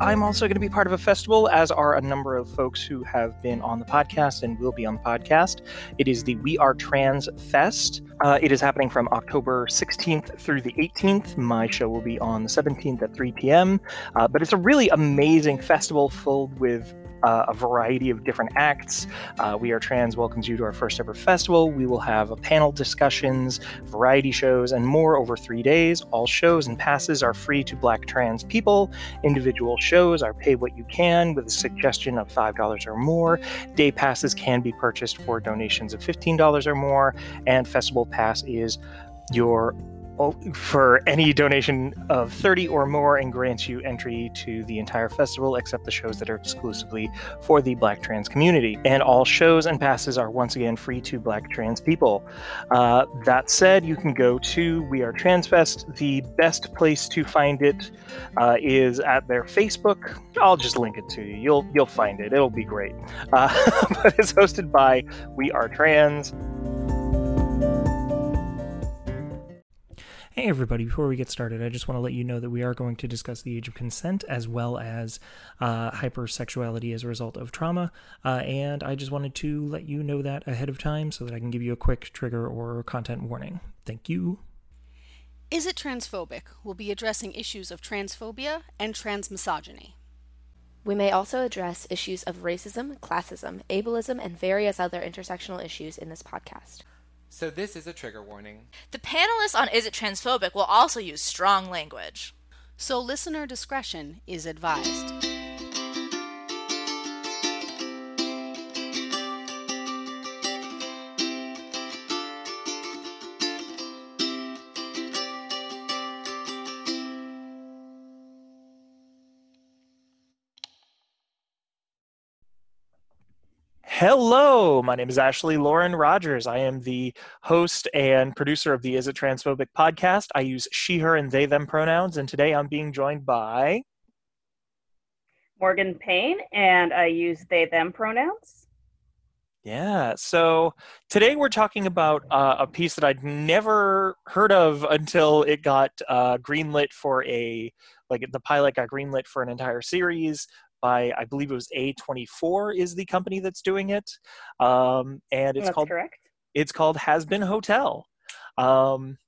I'm also going to be part of a festival, as are a number of folks who have been on the podcast and will be on the podcast. It is the We Are Trans Fest. Uh, it is happening from October 16th through the 18th. My show will be on the 17th at 3 p.m. Uh, but it's a really amazing festival filled with uh, a variety of different acts. Uh, we Are Trans welcomes you to our first ever festival. We will have a panel discussions, variety shows, and more over three days. All shows and passes are free to Black trans people. Individual shows are pay what you can with a suggestion of $5 or more. Day passes can be purchased for donations of $15 or more, and Festival Pass is your for any donation of 30 or more and grants you entry to the entire festival except the shows that are exclusively for the black trans community. And all shows and passes are once again free to black trans people. Uh, that said you can go to we are transfest. The best place to find it uh, is at their facebook. I'll just link it to you. You'll you'll find it. It'll be great. Uh, but it's hosted by we are trans Hey, everybody, before we get started, I just want to let you know that we are going to discuss the age of consent as well as uh, hypersexuality as a result of trauma. Uh, and I just wanted to let you know that ahead of time so that I can give you a quick trigger or content warning. Thank you. Is It Transphobic? We'll be addressing issues of transphobia and transmisogyny. We may also address issues of racism, classism, ableism, and various other intersectional issues in this podcast. So this is a trigger warning. The panelists on Is It Transphobic will also use strong language. So listener discretion is advised. Hello, my name is Ashley Lauren Rogers. I am the host and producer of the Is It Transphobic podcast. I use she, her, and they, them pronouns, and today I'm being joined by Morgan Payne, and I use they, them pronouns. Yeah, so today we're talking about uh, a piece that I'd never heard of until it got uh, greenlit for a like the pilot got greenlit for an entire series by I believe it was A24 is the company that's doing it, um, and it's That's called correct. it's called Hazbin Hotel. Um,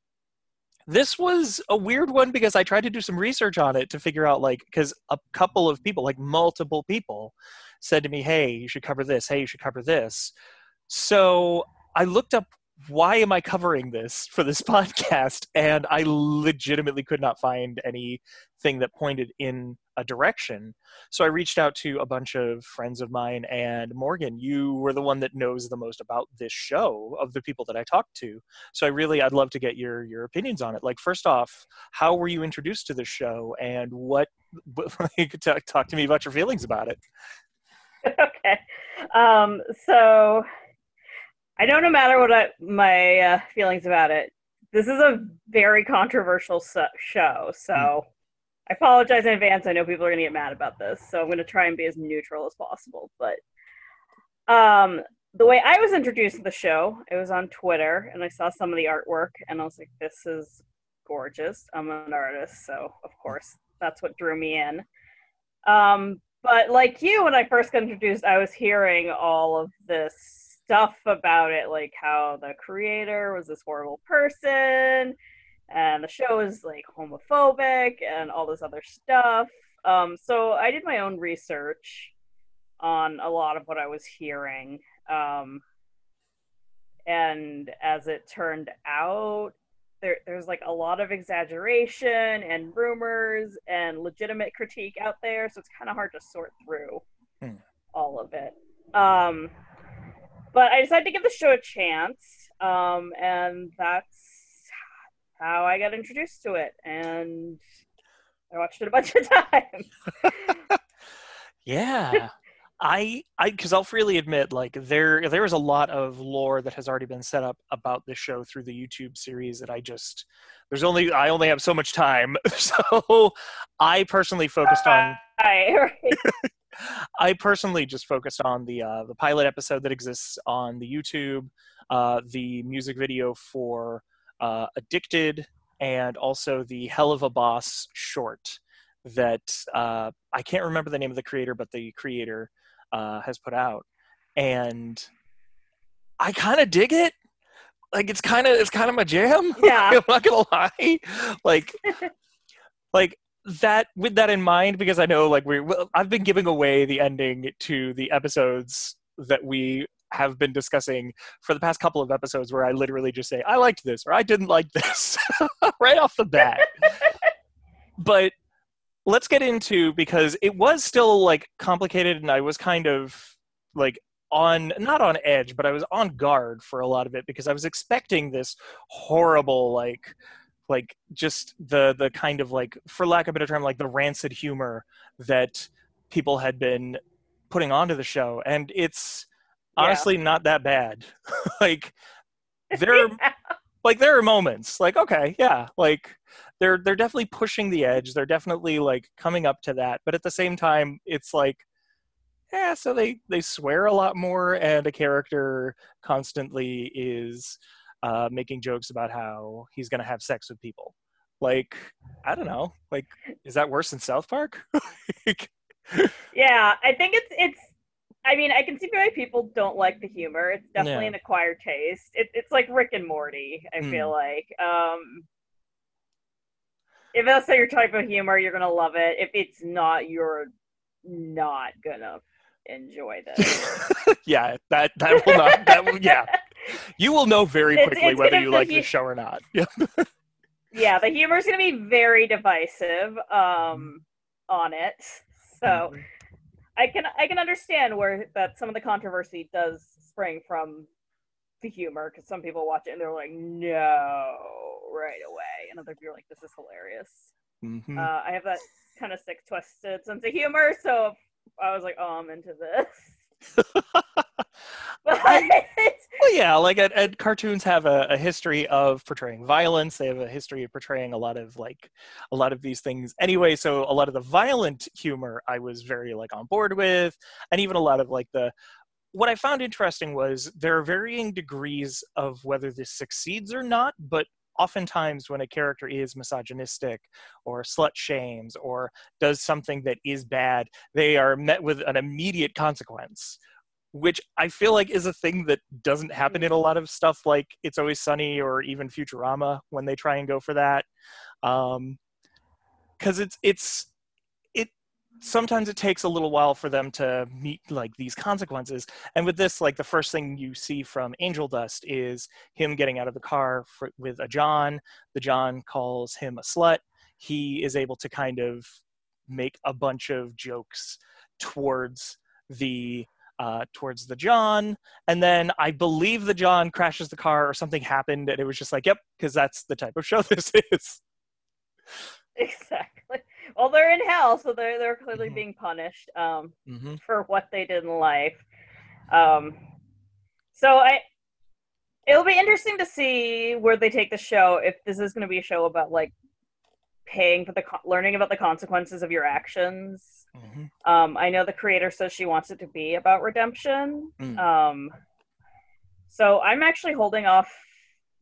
this was a weird one because I tried to do some research on it to figure out like because a couple of people, like multiple people, said to me, "Hey, you should cover this. Hey, you should cover this." So I looked up why am I covering this for this podcast, and I legitimately could not find anything that pointed in a direction. So I reached out to a bunch of friends of mine, and Morgan, you were the one that knows the most about this show of the people that I talked to. So I really, I'd love to get your your opinions on it. Like, first off, how were you introduced to this show, and what? you could talk, talk to me about your feelings about it. okay. Um, so I know no matter what I, my uh, feelings about it, this is a very controversial so- show. So I apologize in advance. I know people are going to get mad about this. So I'm going to try and be as neutral as possible. But um, the way I was introduced to the show, it was on Twitter, and I saw some of the artwork, and I was like, this is gorgeous. I'm an artist, so of course that's what drew me in. Um, but like you, when I first got introduced, I was hearing all of this stuff about it, like how the creator was this horrible person, and the show is like homophobic, and all this other stuff. Um, so I did my own research on a lot of what I was hearing. Um, and as it turned out, there, there's like a lot of exaggeration and rumors and legitimate critique out there, so it's kind of hard to sort through Hmm. all of it. Um, but I decided to give the show a chance, um, and that's how I got introduced to it. And I watched it a bunch of times. Yeah. I I because I'll freely admit, like there there is a lot of lore that has already been set up about this show through the YouTube series that I just there's only I only have so much time, so I personally focused on Right, right. I personally just focused on the uh, the pilot episode that exists on the YouTube, uh, the music video for uh, "Addicted," and also the "Helluva Boss" short that uh, I can't remember the name of the creator, but the creator uh, has put out, and I kind of dig it. Like it's kind of it's kind of my jam. Yeah. I'm not gonna lie. Like, like that with that in mind, because I know like we I've been giving away the ending to the episodes that we have been discussing for the past couple of episodes where I literally just say I liked this or I didn't like this right off the bat. but let's get into because it was still like complicated and I was kind of like on not on edge but I was on guard for a lot of it because I was expecting this horrible like like just the the kind of like for lack of a better term like the rancid humor that people had been putting onto the show and it's Yeah. honestly not that bad. Like there like there are moments like okay yeah like they're they're definitely pushing the edge. They're definitely like coming up to that. But at the same time it's like yeah so they they swear a lot more and a character constantly is uh making jokes about how he's gonna have sex with people. Like i don't know. Like is that worse than south park? Like, yeah, I think it's it's. I mean, I can see why people don't like the humor. It's definitely Yeah. an acquired taste. It, it's like Rick and Morty. I Hmm. feel like um, if that's your type of humor, you're gonna love it. If it's not, you're not gonna enjoy this. yeah that that will not that will yeah you will know very quickly it's whether you like the show or not yeah yeah, the humor is gonna be very divisive um, on it. So. Mm-hmm. I can I can understand where that some of the controversy does spring from the humor because some people watch it and they're like, no, right away, and other people are like, this is hilarious. Mhm. Uh, I have that kind of sick, twisted sense of humor, so I was like, oh, I'm into this. But Well, yeah, like and, and cartoons have a, a history of portraying violence. They have a history of portraying a lot of like a lot of these things. Anyway, so a lot of the violent humor I was very like on board with, and even a lot of like the. What I found interesting was there are varying degrees of whether this succeeds or not, but oftentimes when a character is misogynistic or slut shames or does something that is bad, they are met with an immediate consequence which I feel like is a thing that doesn't happen in a lot of stuff like It's Always Sunny or even Futurama when they try and go for that. Um, cause it's, it's, it, sometimes it takes a little while for them to meet like these consequences. And with this, like the first thing you see from Angel Dust is him getting out of the car for, with a John. The John calls him a slut. He is able to kind of make a bunch of jokes towards the uh, towards the John, and then I believe the John crashes the car or something happened, and it was just like, yep, because that's the type of show this is. exactly. Well, they're in hell, so they're they're clearly Mhm. being punished um, Mm-hmm. for what they did in life. Um, so I, it'll be interesting to see where they take the show. If this is going to be a show about like paying for the co- learning about the consequences of your actions. Mm-hmm. Um, I know the creator says she wants it to be about redemption. Mm. Um, so I'm actually holding off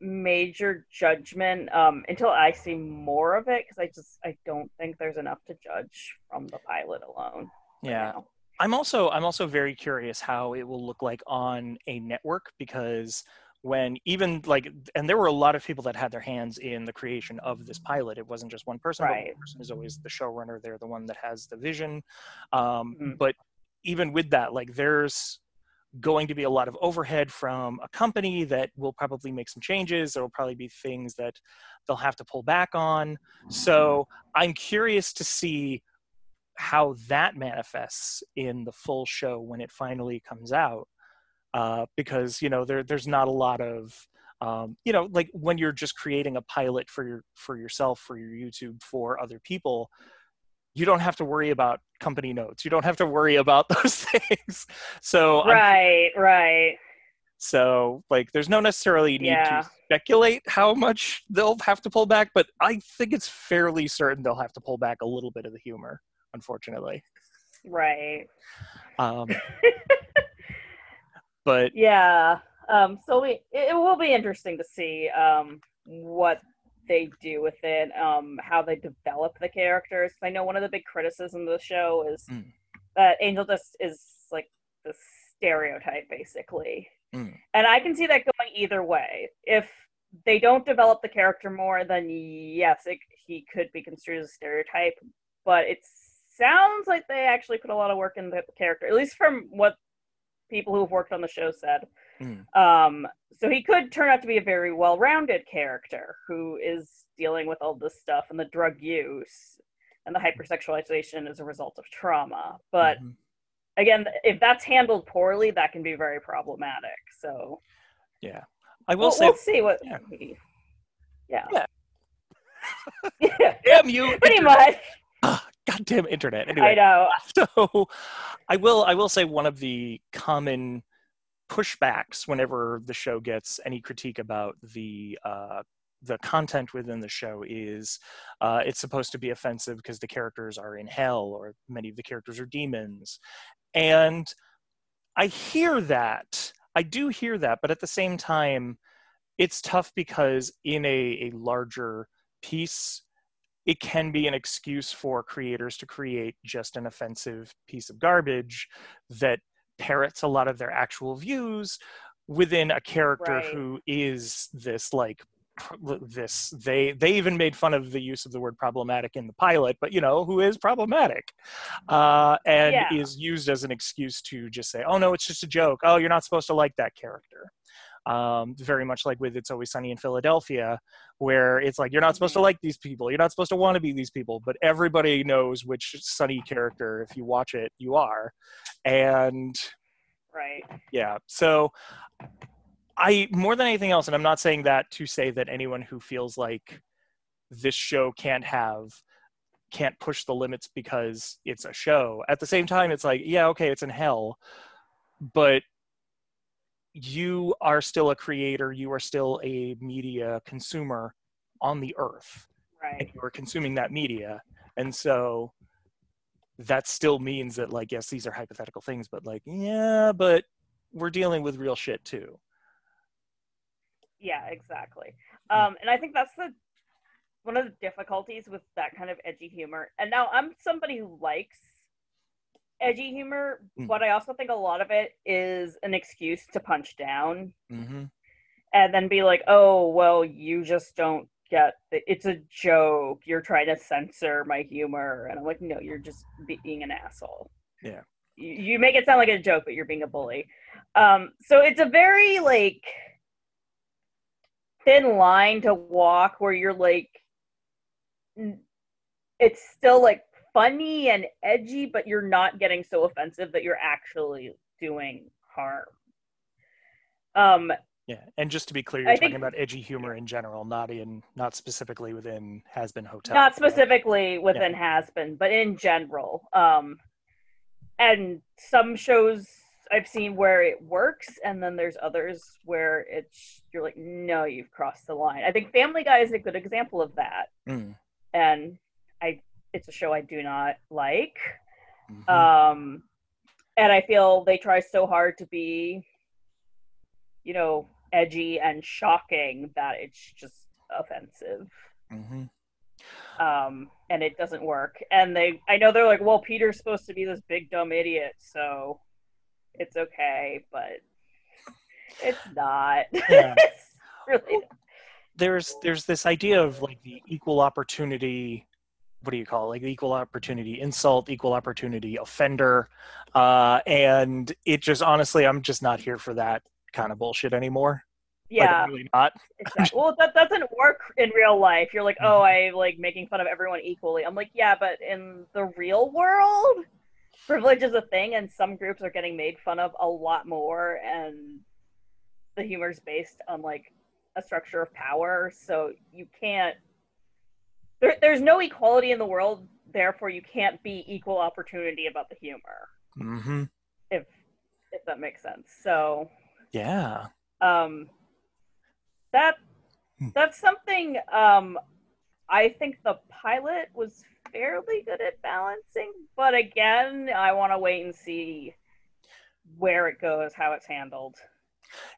major judgment um, until I see more of it because I just I don't think there's enough to judge from the pilot alone. Yeah, now. I'm also I'm also very curious how it will look like on a network because when even like and there were a lot of people that had their hands in the creation of this pilot. It wasn't just one person. But Right. one person is always the showrunner. They're the one that has the vision. Um, Mhm. But even with that, like there's going to be a lot of overhead from a company that will probably make some changes. There will probably be things that they'll have to pull back on. So I'm curious to see how that manifests in the full show when it finally comes out uh, because you know there there's not a lot of um, you know like when you're just creating a pilot for your for yourself for your youtube for other people you don't have to worry about company notes you don't have to worry about those things so I'm- Right, right. so like there's no necessarily need Yeah. to speculate how much they'll have to pull back but i think it's fairly certain they'll have to pull back a little bit of the humor unfortunately Right. um, but Yeah. Um, so we it, will be interesting to see um, what they do with it, um, how they develop the characters. I know one of the big criticisms of the show is Mm. that Angel just is like the stereotype, basically. Mm. And I can see that going either way. If they don't develop the character more, then yes, it, he could be construed as a stereotype. But it sounds like they actually put a lot of work in the character, at least from what people who've worked on the show said. Mm. Um, so he could turn out to be a very well-rounded character who is dealing with all this stuff and the drug use and the hypersexualization as a result of trauma. But Mhm. again, if that's handled poorly, that can be very problematic. So yeah, I will we'll, say, we'll see what. yeah. we- yeah. Yeah. yeah. damn you, Pretty much. Goddamn internet. Anyway, I know. so I will I will say one of the common pushbacks whenever the show gets any critique about the uh, the content within the show is uh, it's supposed to be offensive because the characters are in hell or many of the characters are demons, and I hear that I do hear that, but at the same time, it's tough because in a, a larger piece it can be an excuse for creators to create just an offensive piece of garbage that parrots a lot of their actual views within a character Right. who is this like this they they even made fun of the use of the word problematic in the pilot but you know who is problematic uh, and Yeah. is used as an excuse to just say oh no it's just a joke oh you're not supposed to like that character um, very much like with It's Always Sunny in Philadelphia, where it's like you're not supposed to Mhm. like these people, you're not supposed to want to be these people, but everybody knows which Sunny character, if you watch it, you are. And Right. yeah, so I more than anything else, and I'm not saying that to say that anyone who feels like this show can't have can't push the limits because it's a show. At the same time, it's like, yeah, okay, it's in hell, but you are still a creator, you are still a media consumer on the earth and Right. you are consuming that media. And so that still means that like yes, these are hypothetical things, but like, yeah, but we're dealing with real shit too. Yeah, exactly. Um, and I think that's the one of the difficulties with that kind of edgy humor. And now I'm somebody who likes edgy humor, Mm. but I also think a lot of it is an excuse to punch down Mm-hmm. and then be like, "Oh, well, you just don't get the, it's a joke. You're trying to censor my humor." And I'm like, "No, you're just being an asshole." Yeah. You, you make it sound like a joke, but you're being a bully. Um, so it's a very like thin line to walk where you're like n- it's still like funny and edgy but you're not getting so offensive that you're actually doing harm. Um Yeah, and just to be clear, you're I talking think- about edgy humor in general, not in not specifically within Hazbin Hotel. not specifically within Hazbin but in general. Um and some shows i've seen where it works and then there's others where it's you're like no you've crossed the line. I think family guy is a good example of that. Mm, and it's a show i do not like mhm. um and i feel they try so hard to be you know edgy and shocking that it's just offensive Mm-hmm. um and it doesn't work and they i know they're like well peter's supposed to be this big dumb idiot so it's okay but it's not Yeah. it's really there's there's this idea of like the equal opportunity what do you call it? Like equal opportunity insult equal opportunity offender uh and it just honestly i'm just not here for that kind of bullshit anymore. Yeah I'm really not. Exactly. well that doesn't work in real life. You're like oh i like making fun of everyone equally. I'm like yeah but in the real world? Privilege is a thing and some groups are getting made fun of a lot more and the humor is based on like a structure of power so you can't there, there's no equality in the world therefore you can't be equal opportunity about the humor mm-hmm. if if that makes sense so yeah um that Hmm. that's something um i think the pilot was fairly good at balancing but again i want to wait and see where it goes how it's handled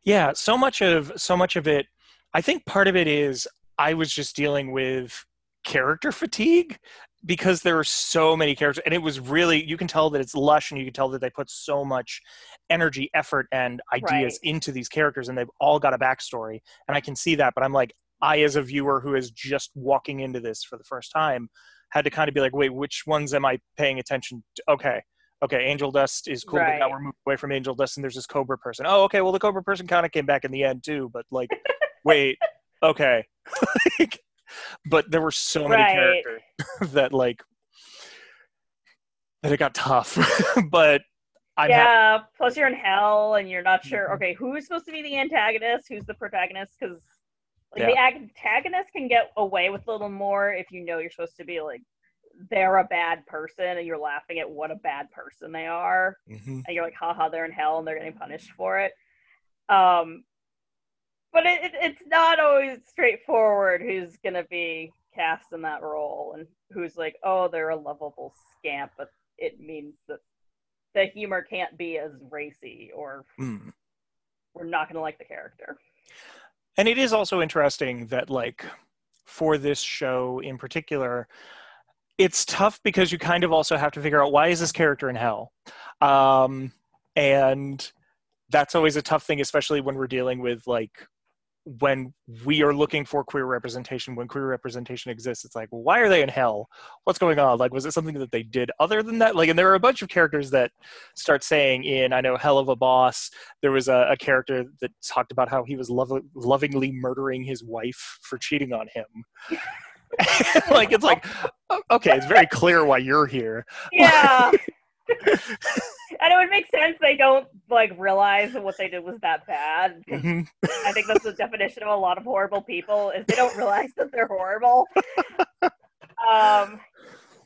yeah so much of so much of it i think part of it is I was just dealing with character fatigue because there are so many characters and it was really you can tell that it's lush and you can tell that they put so much energy effort and ideas Right. into these characters and they've all got a backstory and i can see that but i'm like i as a viewer who is just walking into this for the first time had to kind of be like wait which ones am i paying attention to okay okay angel dust is cool but now we're moving away from angel dust and there's this cobra person. Oh okay well the cobra person kind of came back in the end too but like wait okay. Like, but there were so many Right. characters that like that it got tough but i'm happy yeah. Plus, you're in hell, and you're not sure. Mhm. Okay, who's supposed to be the antagonist? Who's the protagonist? Because like the antagonist can get away with a little more if you know you're supposed to be like they're a bad person, and you're laughing at what a bad person they are, Mhm. and you're like, haha, they're in hell, and they're getting punished for it. Um, but it, it, it's not always straightforward who's gonna be cast in that role, and who's like, oh, they're a lovable scamp, but it means that the humor can't be as racy or Mm. we're not going to like the character. and it is also interesting that like for this show in particular it's tough because you kind of also have to figure out why is this character in hell um, and that's always a tough thing especially when we're dealing with like when we are looking for queer representation when queer representation exists it's like why are they in hell? What's going on? Like was it something that they did other than that? Like and there are a bunch of characters that start saying in i know Helluva Boss. There was a, a character that talked about how he was lov- lovingly murdering his wife for cheating on him. Like it's like okay it's very clear why you're here. Yeah. and it would make sense they don't like realize what they did was that bad. Mhm. I think that's the definition of a lot of horrible people is they don't realize that they're horrible. um,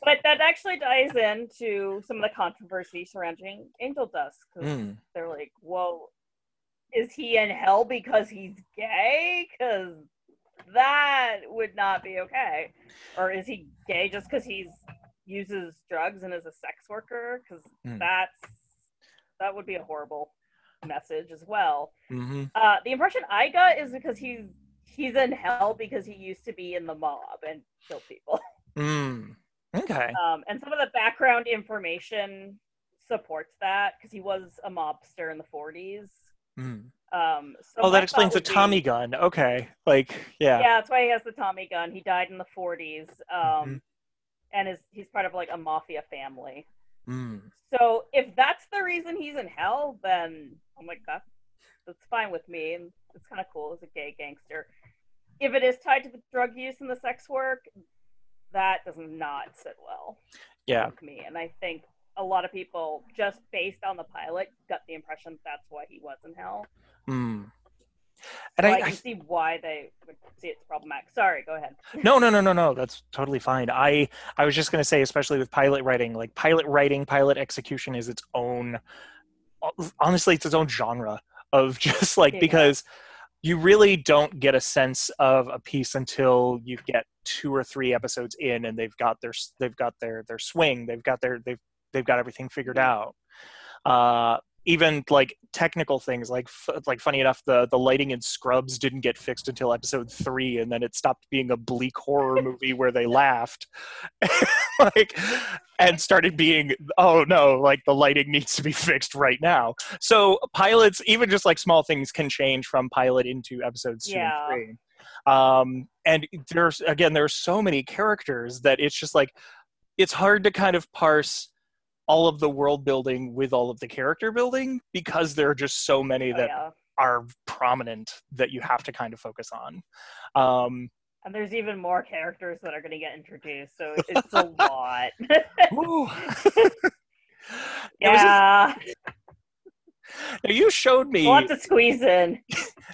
but that actually ties into some of the controversy surrounding Angel Dust because Mm. they're like, "Whoa, is he in hell because he's gay? Because that would not be okay. Or is he gay just because he's uses drugs and is a sex worker? Because Mm. that's that would be a horrible message as well. Mhm. Uh, the impression I got is because he's he's in hell because he used to be in the mob and kill people. Mm. okay Um, and some of the background information supports that because he was a mobster in the 40s. Mm. Um, so oh that explains the would be- tommy gun okay like yeah, Yeah, that's why he has the Tommy gun. He died in the 40s, um, Mm-hmm. And is he's part of like a mafia family. Mm. So if that's the reason he's in hell, then I'm like that. That's fine with me, and it's kind of cool as a gay gangster. If it is tied to the drug use and the sex work, that does not sit well yeah with me. And I think a lot of people, just based on the pilot, got the impression that's why he was in hell. Mm. And I, I, can I see why they would see it's problematic. Sorry, go ahead. no no no no no that's totally fine i i was just going to say especially with pilot writing like pilot writing pilot execution is its own honestly it's its own genre of just like Yeah. because you really don't get a sense of a piece until you get two or three episodes in and they've got their they've got their their swing they've got their they've they've got everything figured out uh even like technical things like f- like funny enough the the lighting in scrubs didn't get fixed until episode 3 and then it stopped being a bleak horror movie where they laughed. Like and started being oh no like the lighting needs to be fixed right now. So pilots even just like small things can change from pilot into episodes 2 Yeah. and 3 um and there's again there's so many characters that it's just like it's hard to kind of parse all of the world building with all of the character building because there are just so many Oh, that yeah. are prominent that you have to kind of focus on. Um, And there's even more characters that are going to get introduced, so it's a lot. woo. Now, is yeah, now you showed me. lot to squeeze in.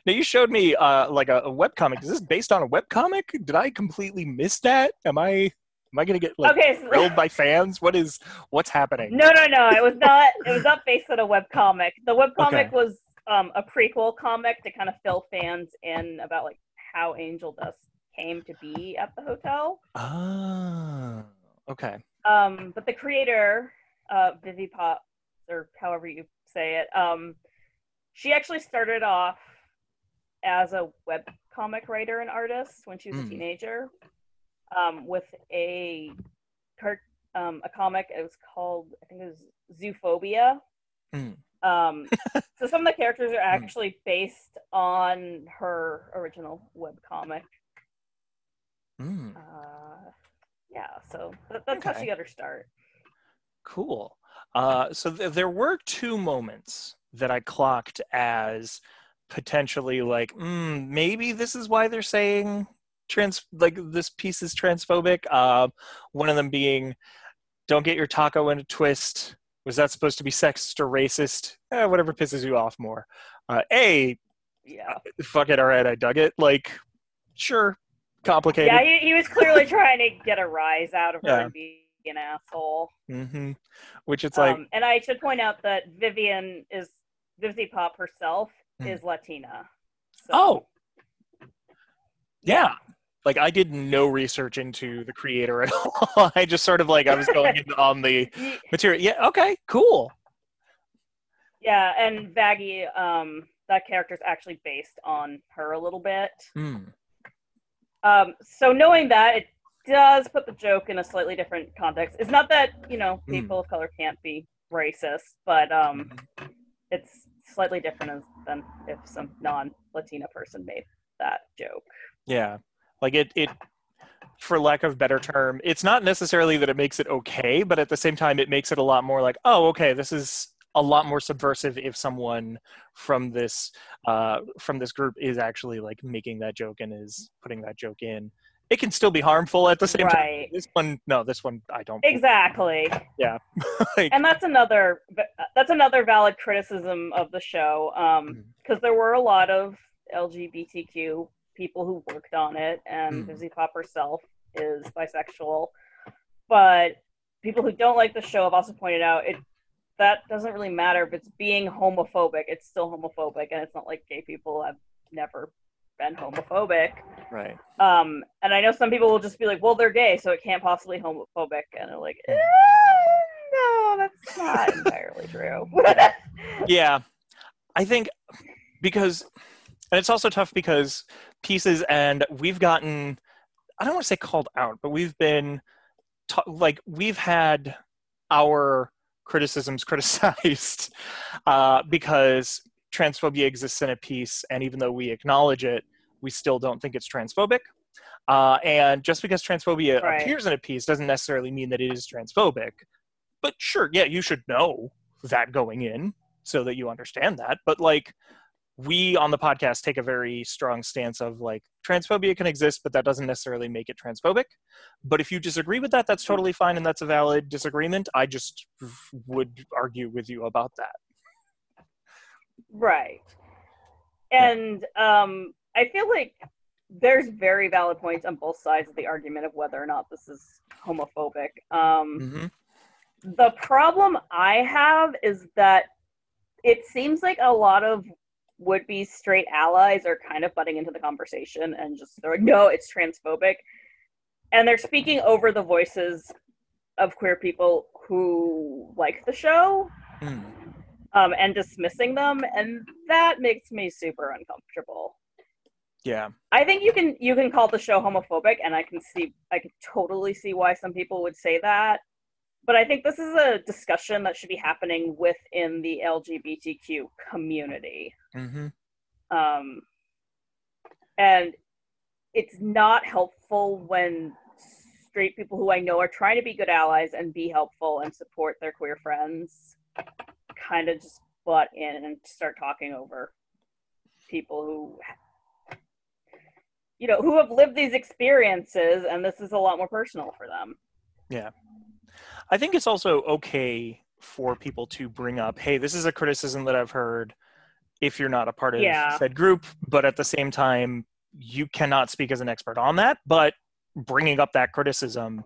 Now you showed me uh, like a, a webcomic. Is this based on a webcomic? Did I completely miss that? Am I am I gonna get like okay, so, grilled by fans? What is what's happening? no, no, no. It was not. It was not based on a web comic. The web comic Okay. was um, a prequel comic to kind of fill fans in about like how Angel Dust came to be at the hotel. Ah, okay. Um, but the creator, uh, Vivi Pop, or however you say it, um, she actually started off as a web comic writer and artist when she was Mm. a teenager, um, with a cart, um, a comic. It was called I think it was Zoophobia. Mm. Um, so some of the characters are actually based on her original web comic. Mm, Uh, yeah, so that, that's how she got her start. cool. Uh, so th- there were two moments that I clocked as potentially like, mm, maybe this is why they're saying trans like this piece is transphobic. Uh, one of them being, "Don't get your taco in a twist." Was that supposed to be sexist or racist? Eh, whatever pisses you off more. Uh, a, Yeah, fuck it, all right, I dug it. Like, sure, complicated. yeah, he, he was clearly trying to get a rise out of her Yeah. and be an asshole. hmm Which it's like, um, and I should point out that Vivian is Vivziepop herself Mm. is Latina. So, Oh. yeah. Like I did no research into the creator at all. I just sort of like I was going in on the material. Yeah, okay, cool. yeah, and Vaggie, um, that character's actually based on her a little bit. Hmm. Um, so knowing that, it does put the joke in a slightly different context. It's not that you know Mm. people of color can't be racist, but um, it's slightly different as, than if some non-Latina person made that joke. Yeah. Like it it for lack of better term, it's not necessarily that it makes it okay, but at the same time it makes it a lot more like, oh, okay, this is a lot more subversive if someone from this uh, from this group is actually like making that joke and is putting that joke in. It can still be harmful at the same time. Right. This one, no, this one I don't. Exactly. like, and that's another that's another valid criticism of the show because there were a lot of lgbtq people who worked on it and Mhm. Vivziepop herself is bisexual but people who don't like the show have also pointed out it that doesn't really matter if it's being homophobic it's still homophobic and it's not like gay people have never been homophobic right. um, and I know some people will just be like, well, they're gay, so it can't possibly homophobic. And they're like, eh, no, that's not entirely true. Yeah, I think because, and it's also tough because pieces, and we've gotten, I don't want to say called out, but we've been, ta- like, we've had our criticisms criticized uh, because transphobia exists in a piece, and even though we acknowledge it, we still don't think it's transphobic. Uh, and just because transphobia Right. appears in a piece doesn't necessarily mean that it is transphobic. But sure, yeah, you should know that going in so that you understand that. But like, we on the podcast take a very strong stance of like transphobia can exist, but that doesn't necessarily make it transphobic. But if you disagree with that, that's totally fine and that's a valid disagreement. I just would argue with you about that. right. And um, I feel like there's very valid points on both sides of the argument of whether or not this is homophobic. Um, Mm-hmm. the problem I have is that it seems like a lot of would be straight allies are kind of butting into the conversation and just they're like, no, it's transphobic. And they're speaking over the voices of queer people who like the show Mm. um, and dismissing them. And that makes me super uncomfortable. Yeah. I think you can you can call the show homophobic, and I can see I can totally see why some people would say that. But I think this is a discussion that should be happening within the LGBTQ community, Mm-hmm. um, and it's not helpful when straight people who I know are trying to be good allies and be helpful and support their queer friends, kind of just butt in and start talking over people who you know who have lived these experiences and this is a lot more personal for them. Yeah. I think it's also okay for people to bring up, hey, this is a criticism that I've heard if you're not a part of Yeah. said group, but at the same time, you cannot speak as an expert on that. But bringing up that criticism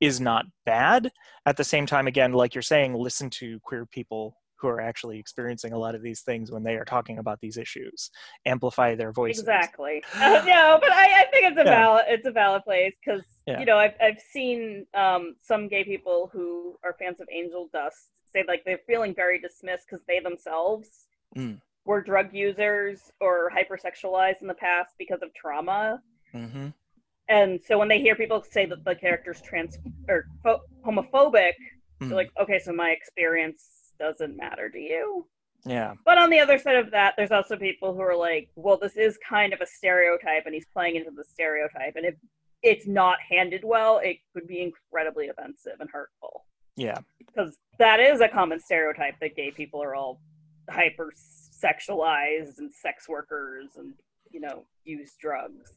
is not bad. At the same time, again, like you're saying, listen to queer people who are actually experiencing a lot of these things when they are talking about these issues. Amplify their voices. exactly uh, no but I, I think it's a Yeah. valid it's a valid place because Yeah. you know I've, I've seen um, some gay people who are fans of angel dust say like they're feeling very dismissed because they themselves Mm. Were drug users or hypersexualized in the past because of trauma. Mm-hmm. And so when they hear people say that the character's trans or pho- homophobic, Hmm. they're like, okay, so my experience doesn't matter to you. Yeah. But on the other side of that, there's also people who are like, well, this is kind of a stereotype, and he's playing into the stereotype. And if it's not handed well, it could be incredibly offensive and hurtful. Yeah. Because that is a common stereotype that gay people are all hyper sexualized and sex workers and, you know, use drugs.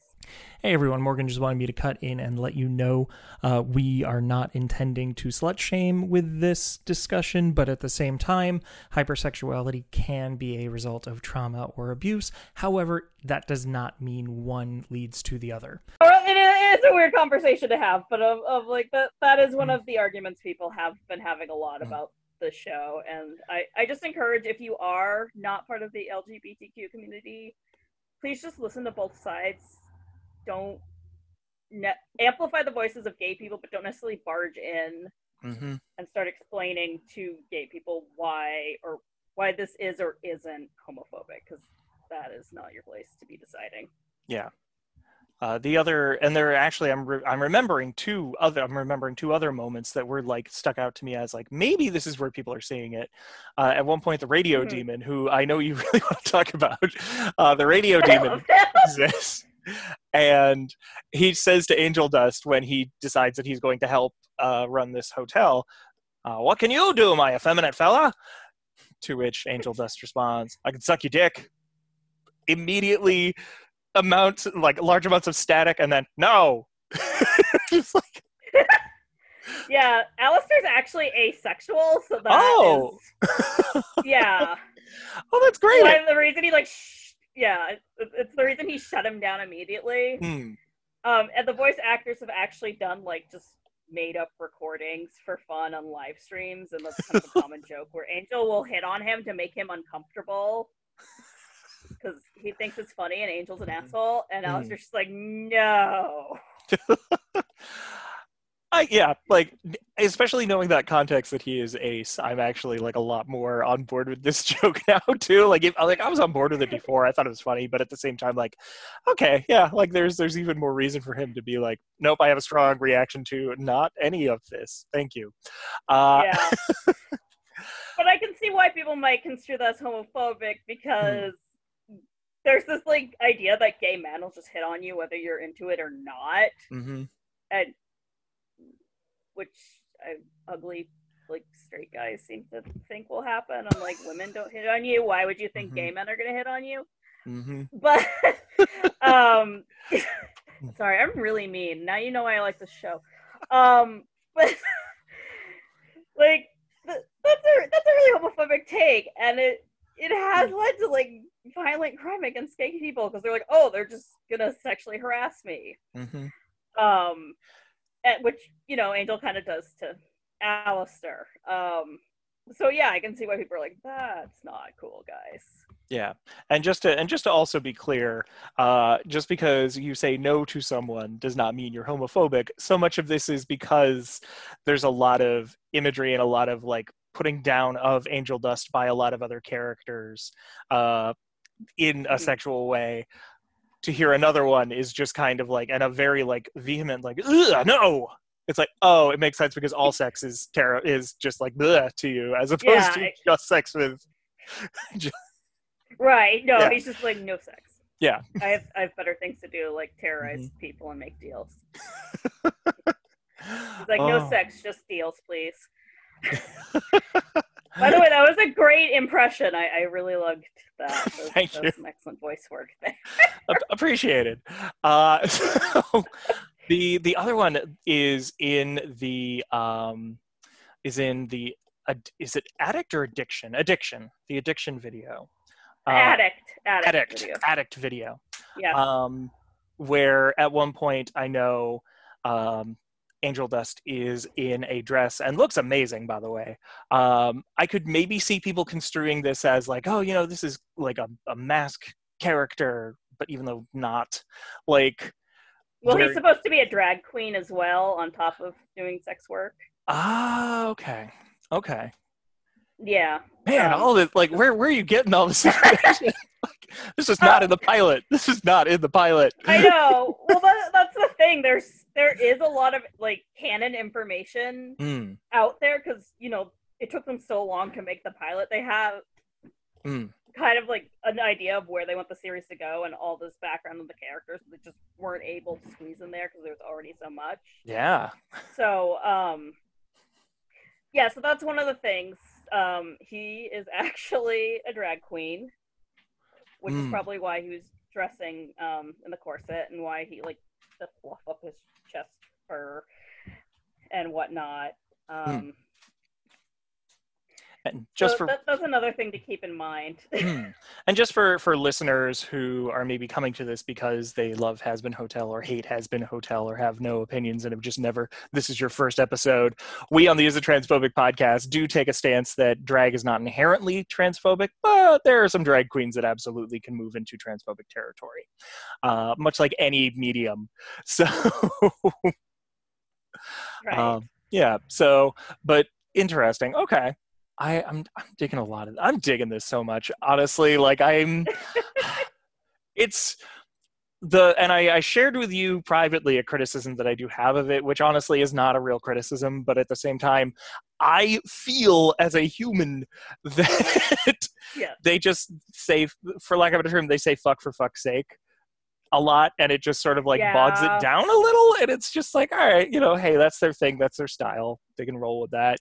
Hey everyone, Morgan just wanted me to cut in and let you know uh, we are not intending to slut shame with this discussion, but at the same time, hypersexuality can be a result of trauma or abuse. However, that does not mean one leads to the other. It is a weird conversation to have, but of, of like that that is one of the arguments people have been having a lot Mm. about the show. And I, I just encourage if you are not part of the LGBTQ community, please just listen to both sides. Don't ne- amplify the voices of gay people, but don't necessarily barge in Mm-hmm. and start explaining to gay people why or why this is or isn't homophobic, because that is not your place to be deciding. Yeah. Uh, the other, and there actually, I'm re- I'm remembering two other, I'm remembering two other moments that were like stuck out to me as like maybe this is where people are seeing it. Uh, at one point, the radio Mhm. demon, who I know you really want to talk about, uh, the radio demon exists, and he says to Angel Dust when he decides that he's going to help uh, run this hotel, uh, "What can you do, my effeminate fella?" To which Angel Dust responds, "I can suck your dick." Immediately amounts like large amounts of static and then no like, Yeah, Alastor's actually asexual, so that Oh. is- yeah. oh that's great Why the reason he like, sh- yeah, it's, it's the reason he shut him down immediately. Hmm. Um, and the voice actors have actually done like just made up recordings for fun on live streams, and that's kind of a common joke where Angel will hit on him to make him uncomfortable because he thinks it's funny, and Angel's an asshole, and Mhm. Alastor's just like, no. I yeah, like especially knowing that context that he is ace, I'm actually like a lot more on board with this joke now too. Like if like I was on board with it before, I thought it was funny, but at the same time, like, okay, yeah, like there's there's even more reason for him to be like, nope, I have a strong reaction to not any of this. Thank you. Uh, yeah. but I can see why people might construe that as homophobic because there's this like idea that gay men will just hit on you whether you're into it or not, hmm and which I, ugly like straight guys seem to think will happen. I'm like, women don't hit on you. Why would you think Mhm. gay men are gonna hit on you? hmm But um, sorry, I'm really mean. Now you know why I like this show. Um, but like th- that's a that's a really homophobic take, and it it has led to like violent crime against gay people because they're like, oh, they're just gonna sexually harass me. hmm Um, at, which you know, Angel kind of does to Alastor. Um, so yeah, I can see why people are like, that's not cool, guys. Yeah, and just to and just to also be clear, uh, just because you say no to someone does not mean you're homophobic. So much of this is because there's a lot of imagery and a lot of like putting down of Angel Dust by a lot of other characters uh, in a Mhm. sexual way. To hear another one is just kind of like and a very like vehement like no. It's like oh, it makes sense because all sex is terror is just like to you as opposed Yeah, to I- just sex with Right? No, Yeah. he's just like no sex. Yeah. I have I have better things to do, like terrorize people and make deals. He's like, no Oh. sex, just deals, please. By the way, that was a great impression. I, I really loved that. That was, Thank that you. excellent voice work there. Ap- appreciated. Uh, so the the other one is in the um, is in the ad- is it addict or addiction? Addiction. The addiction video. Uh, addict, addict, addict. video. Addict video. Yeah. Um, where at one point I know um, Angel Dust is in a dress and looks amazing, by the way. Um, I could maybe see people construing this as like, oh, you know, this is like a, a mask character, but even though not, like, well, he's supposed to be a drag queen as well, on top of doing sex work. ah, okay, okay. Yeah. Man, Um, all this like where where are you getting all this information? like, this is not in the pilot. This is not in the pilot. I know. Well, that, that's the thing. There's there is a lot of like canon information Mm, out there because you know it took them so long to make the pilot. They have mm, kind of like an idea of where they want the series to go and all this background of the characters. They just weren't able to squeeze in there because there's already so much. yeah. So, um, yeah, so that's one of the things. Um, he is actually a drag queen, which is Mm. probably why he was dressing um, in the corset and why he like the fluff up his chest fur and whatnot. Um, And just so for that, that's another thing to keep in mind. Hmm. and just for for listeners who are maybe coming to this because they love Hazbin Hotel or hate Hazbin Hotel or have no opinions and have just never this is your first episode we on the is a transphobic podcast do take a stance that drag is not inherently transphobic but there are some drag queens that absolutely can move into transphobic territory uh, much like any medium so right. um, yeah. So, but interesting. Okay. I, I'm I'm digging a lot of I'm digging this so much. Honestly, like I'm it's the and I, I shared with you privately a criticism that I do have of it, which honestly is not a real criticism, but at the same time, I feel as a human that Yeah. they just say for lack of a term, they say fuck for fuck's sake a lot and it just sort of like bogs it down a little and it's just like all right you know hey that's their thing that's their style they can roll with that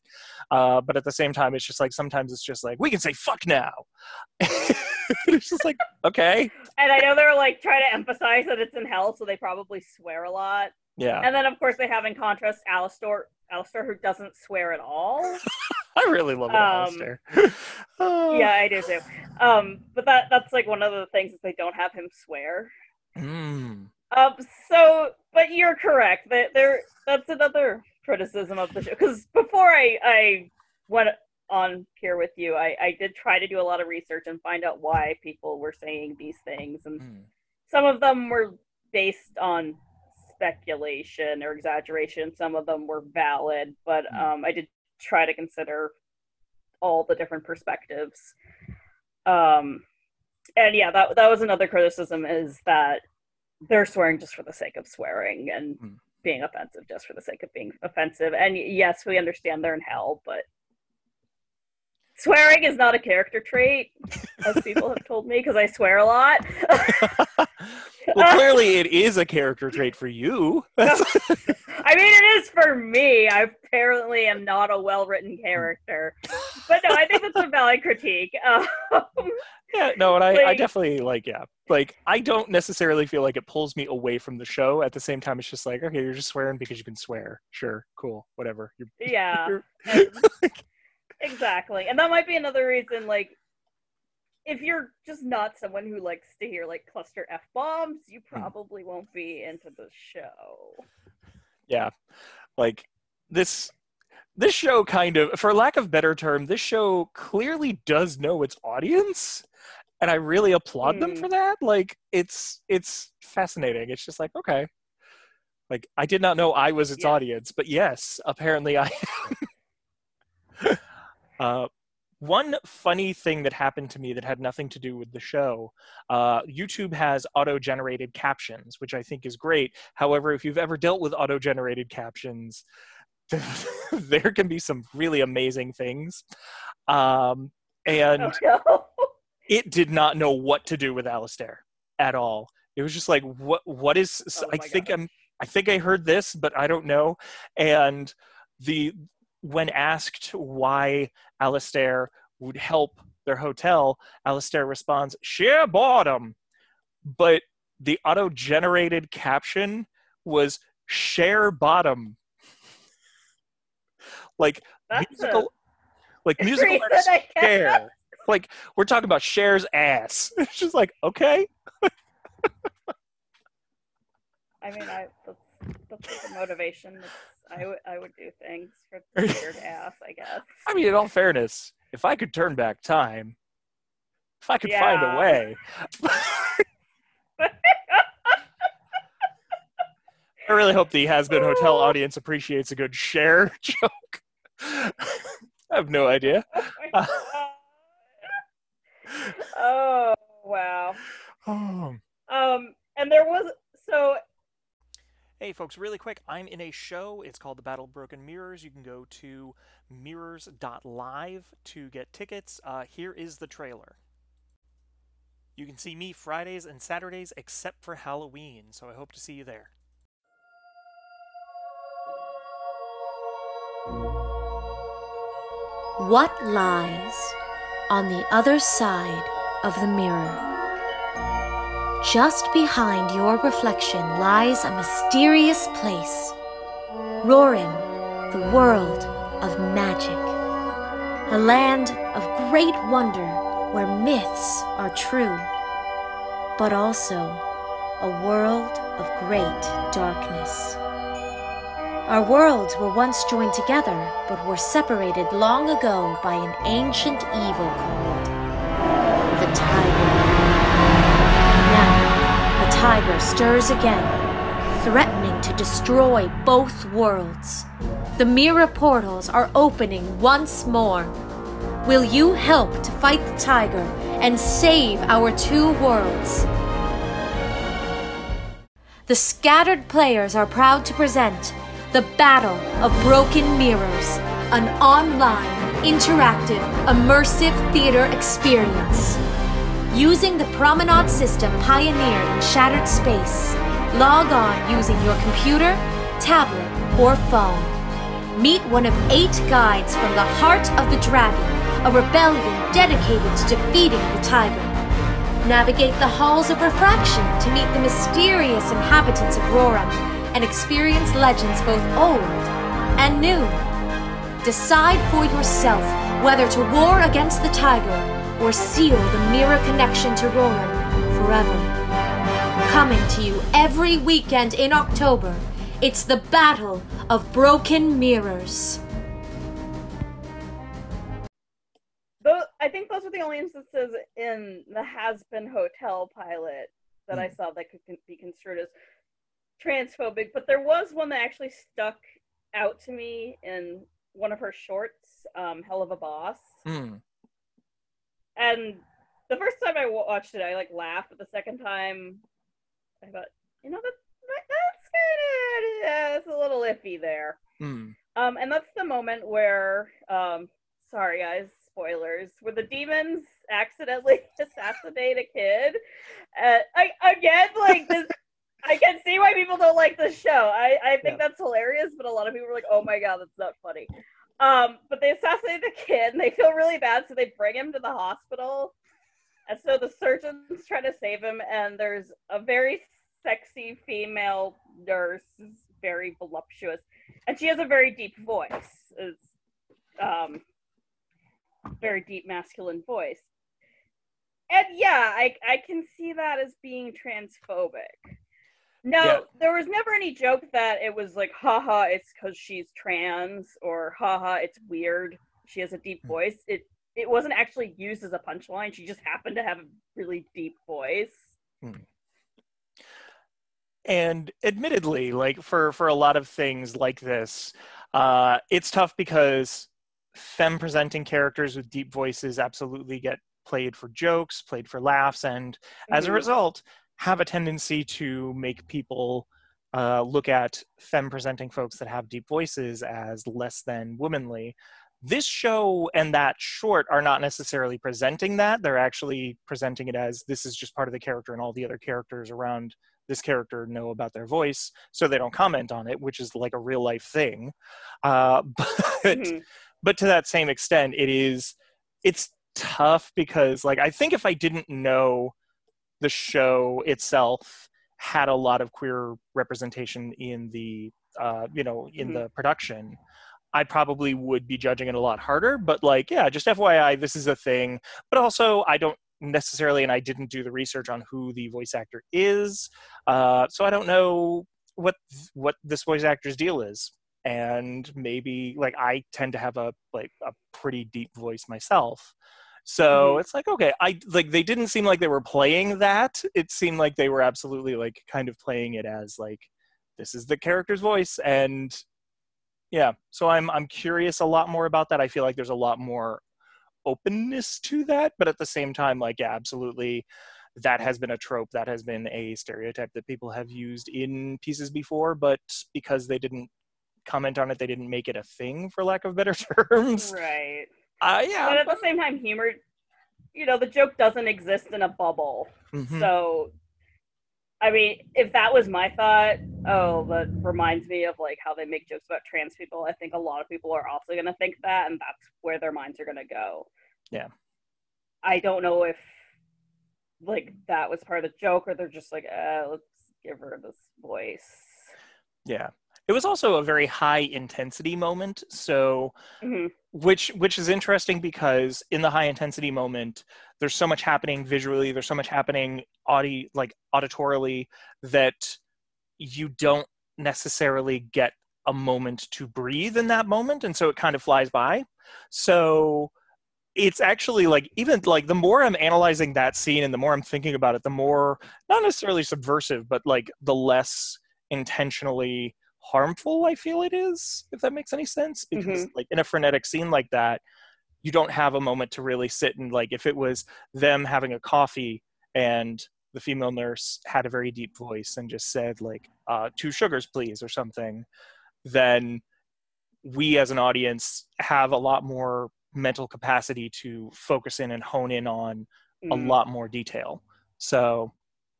uh, but at the same time it's just like sometimes it's just like we can say fuck now it's just like okay and I know they're like trying to emphasize that it's in hell, so they probably swear a lot. yeah And then, of course, they have in contrast Alastor, Alastor who doesn't swear at all. i really love Um, Alastor. Uh, yeah, I do too. Um, but that that's like one of the things is they don't have him swear. Mm, Um, so, but you're correct. That there, that's another criticism of the show. Because before I I went on here with you, I I did try to do a lot of research and find out why people were saying these things, and mm, some of them were based on speculation or exaggeration. Some of them were valid, but Hmm. um, I did try to consider all the different perspectives. Um, and yeah, that that was another criticism is that they're swearing just for the sake of swearing and Hmm. being offensive just for the sake of being offensive. And yes, we understand they're in hell, but swearing is not a character trait, as people have told me, because I swear a lot. well clearly it is a character trait for you I mean, it is for me. I apparently am not a well-written character, but no, I think that's a valid critique. Um, Yeah, no, and I, I definitely like, yeah, like I don't necessarily feel like it pulls me away from the show. At the same time, it's just like, okay, you're just swearing because you can swear. Sure, cool, whatever. You're, yeah, you're- and- exactly, and that might be another reason. Like, if you're just not someone who likes to hear like cluster f bombs, you Hmm. probably won't be into the show. yeah, like this. This show kind of, for lack of better term, this show clearly does know its audience, and I really applaud them Hmm. for that. Like, it's it's fascinating. It's just like, okay, like I did not know I was its Yeah. audience, but yes, apparently I am. uh, one funny thing that happened to me that had nothing to do with the show uh, YouTube has auto generated captions, which I think is great. However, if you've ever dealt with auto generated captions, there can be some really amazing things. Um, and Oh, no. it did not know what to do with Alastor at all. It was just like, what? What is? Oh I think gosh. I'm. I think I heard this, but I don't know. And the when asked why Alastor would help their hotel, Alastor responds, "Sheer boredom." But the auto-generated caption was "share bottom." Like That's musical, like musical artist. Like we're talking about Cher's ass. It's just like okay, I mean, I that's, that's like a motivation. That's, I would I would do things for the weird ass, I guess. I mean, in all fairness, if I could turn back time, if I could find a way, I really hope the Hazbin Hotel oh. audience appreciates a good share joke. I have no idea. Oh, oh wow. Oh. Um, and there was so Hey, folks, really quick, I'm in a show. It's called The Battle of Broken Mirrors. You can go to mirrors.live to get tickets. Uh, here is the trailer. You can see me Fridays and Saturdays except for Halloween, so I hope to see you there. What lies on the other side of the mirror? Just behind your reflection lies a mysterious place. Rorin, the world of magic. A land of great wonder where myths are true, but also a world of great darkness. Our worlds were once joined together, but were separated long ago by an ancient evil called the Tiger. Now, the Tiger stirs again, threatening to destroy both worlds. The mirror portals are opening once more. Will you help to fight the Tiger and save our two worlds? The scattered players are proud to present the Battle of Broken Mirrors, an online, interactive, immersive theater experience. Using the promenade system pioneered in Shattered Space, log on using your computer, tablet, or phone. Meet one of eight guides from the Heart of the Dragon, a rebellion dedicated to defeating the Tiger. Navigate the halls of refraction to meet the mysterious inhabitants of Roram and experience legends both old and new. Decide for yourself whether to war against the tiger or seal the mirror connection to Roran forever. Coming to you every weekend in October, it's the Battle of Broken Mirrors. those, I think those are the only instances in the Hazbin Hotel pilot that I mm. saw that could be construed as transphobic. But there was one that actually stuck out to me in one of her shorts, um, "Helluva Boss." Hmm. And the first time I watched it, I like laughed. But the second time, I thought, you know, that, that that's kind of yeah, it's a little iffy there. Hmm. Um, and that's the moment where, um, sorry guys, spoilers, where the demons accidentally assassinate a kid. Uh, I, again, like this, I can see why people don't like the show. I, I think that's hilarious, but a lot of people are like, oh my god, that's not funny. Um, but they assassinate the kid, and they feel really bad, so they bring him to the hospital. And so the surgeons try to save him, and there's a very sexy female nurse, very voluptuous, and she has a very deep voice. It's, um, very deep masculine voice. And yeah, I I can see that as being transphobic. No, Yeah. there was never any joke that it was like, haha, it's because she's trans, or haha, it's weird. She has a deep Hmm. voice. It it wasn't actually used as a punchline. She just happened to have a really deep voice. and admittedly like for for a lot of things like this uh it's tough because femme presenting characters with deep voices absolutely get played for jokes played for laughs and as a Mhm. result have a tendency to make people uh, look at femme presenting folks that have deep voices as less than womanly. This show and that short are not necessarily presenting that. They're actually presenting it as this is just part of the character and all the other characters around this character know about their voice so they don't comment on it which is like a real life thing. Uh, but Mhm. but to that same extent it is it's tough because like i think if i didn't know the show itself had a lot of queer representation in the uh, you know in Mhm. the production. I probably would be judging it a lot harder but like yeah just fyi this is a thing. But also i don't necessarily and i didn't do the research on who the voice actor is. Uh, so i don't know what what this voice actor's deal is. And maybe like i tend to have a like a pretty deep voice myself so Mhm. it's like okay i like they didn't seem like they were playing that it seemed like they were absolutely like kind of playing it as like this is the character's voice and yeah so i'm i'm curious a lot more about that i feel like there's a lot more openness to that but at the same time like yeah absolutely that has been a trope that has been a stereotype that people have used in pieces before but because they didn't comment on it they didn't make it a thing for lack of better terms Right. Uh, yeah But at the same time, humor, you know, the joke doesn't exist in a bubble. Mhm. So, I mean, if that was my thought, oh, that reminds me of like how they make jokes about trans people. I think a lot of people are also going to think that, and that's where their minds are going to go. Yeah. I don't know if like that was part of the joke, or they're just like, uh, let's give her this voice. yeah it was also a very high intensity moment so Mhm. which which is interesting because in the high intensity moment there's so much happening visually there's so much happening audi like auditorily that you don't necessarily get a moment to breathe in that moment and so it kind of flies by so it's actually like even like the more i'm analyzing that scene and the more i'm thinking about it the more not necessarily subversive but like the less intentionally harmful i feel it is if that makes any sense because like in a frenetic scene like that you don't have a moment to really sit and like if it was them having a coffee and the female nurse had a very deep voice and just said like uh, two sugars please or something then we as an audience have a lot more mental capacity to focus in and hone in on a Mm. lot more detail. So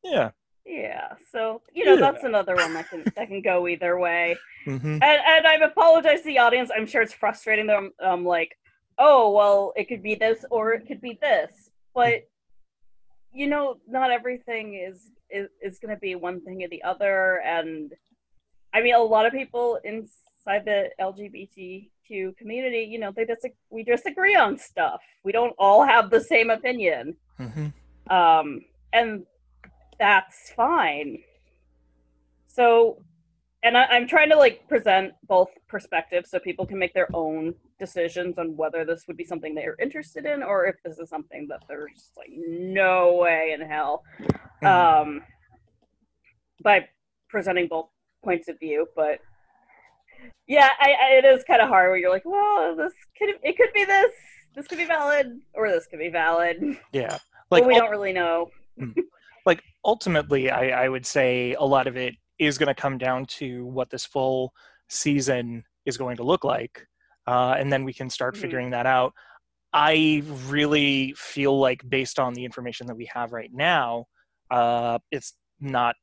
yeah Yeah. So you know, Yeah. that's another one that can that can go either way. hmm and and I've apologized to the audience. I'm sure it's frustrating them. Um, like, oh well, it could be this or it could be this, but you know, not everything is is is going to be one thing or the other. And I mean, a lot of people inside the LGBTQ community, you know, they just we disagree on stuff. We don't all have the same opinion, hmm um, and that's fine. So and I, I'm trying to like present both perspectives so people can make their own decisions on whether this would be something they're interested in or if this is something that there's like no way in hell. Um by presenting both points of view but yeah I, I it is kind of hard where you're like well this could it could be this this could be valid or this could be valid. Yeah. But like we ul- don't really know like ultimately I, I would say a lot of it is going to come down to what this full season is going to look like uh, and then we can start Mhm. figuring that out i really feel like based on the information that we have right now uh, it's not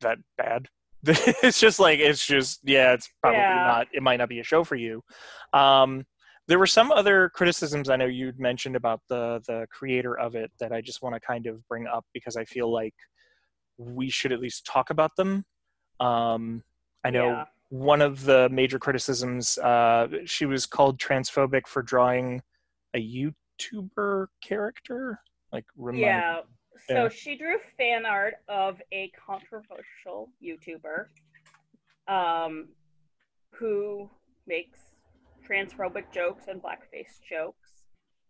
that bad it's just like it's just yeah it's probably Yeah. not it might not be a show for you um, there were some other criticisms I know you'd mentioned about the the creator of it that I just want to kind of bring up because I feel like we should at least talk about them. Um, I know Yeah. one of the major criticisms uh, she was called transphobic for drawing a YouTuber character. Like remind Yeah. So Yeah. she drew fan art of a controversial YouTuber um, who makes transphobic jokes and blackface jokes.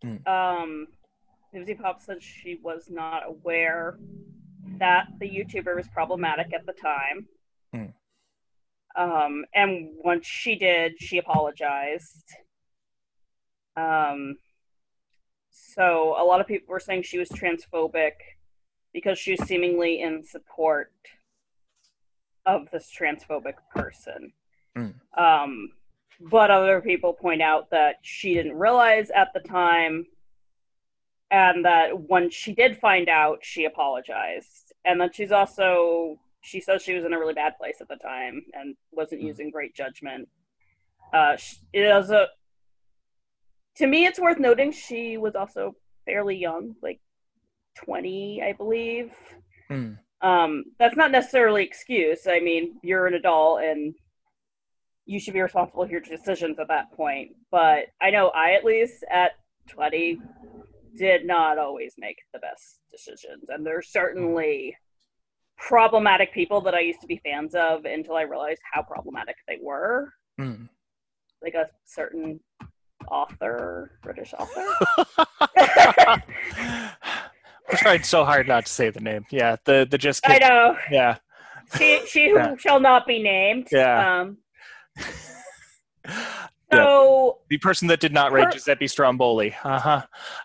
Mm. Um, Vivziepop said she was not aware that the YouTuber was problematic at the time. Mm. Um, and once she did, she apologized. Um, so a lot of people were saying she was transphobic because she was seemingly in support of this transphobic person. Mm. Um, but other people point out that she didn't realize at the time, and that when she did find out, she apologized. And that she's also she says she was in a really bad place at the time and wasn't Mm. using great judgment. Uh, sh- it was a to me, it's worth noting she was also fairly young, like 20, I believe. Mm. Um, that's not necessarily excuse. I mean, you're an adult and you should be responsible for your decisions at that point. But I know I, at least at 20, did not always make the best decisions. And there's certainly problematic people that I used to be fans of until I realized how problematic they were. Mm. Like a certain author, British author. I tried so hard not to say the name. Yeah, the the just I know. Yeah, She she who Yeah. shall not be named. Yeah. Um So The person that did not rate Per- Giuseppe Stromboli. Uh-huh.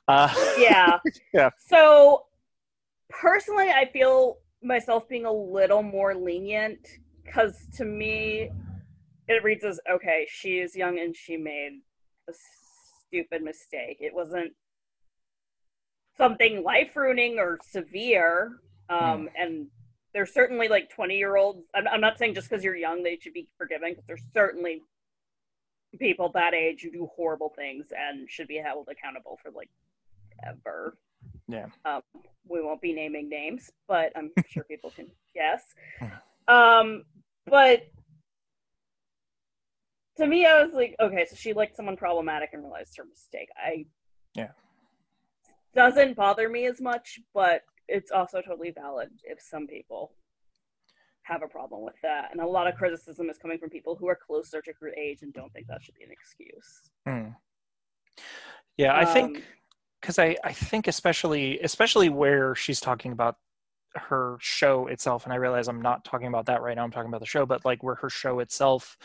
Uh yeah. Yeah. So personally, I feel myself being a little more lenient because to me, it reads as okay, she is young and she made a stupid mistake. It wasn't something life ruining or severe. Um, And there's certainly like 20 year olds. I'm, I'm not saying just because you're young they should be forgiven, because there's certainly people that age who do horrible things and should be held accountable for like ever. Yeah. Um, we won't be naming names, but I'm sure people can guess. Um, but to me, I was like, okay, so she liked someone problematic and realized her mistake. I Yeah. doesn't bother me as much, but it's also totally valid if some people have a problem with that. And a lot of criticism is coming from people who are closer to her age and don't think that should be an excuse. Hmm. Yeah, I think Um, because I, I think especially especially where she's talking about her show itself, and I realize I'm not talking about that right now. I'm talking about the show, but like where her show itself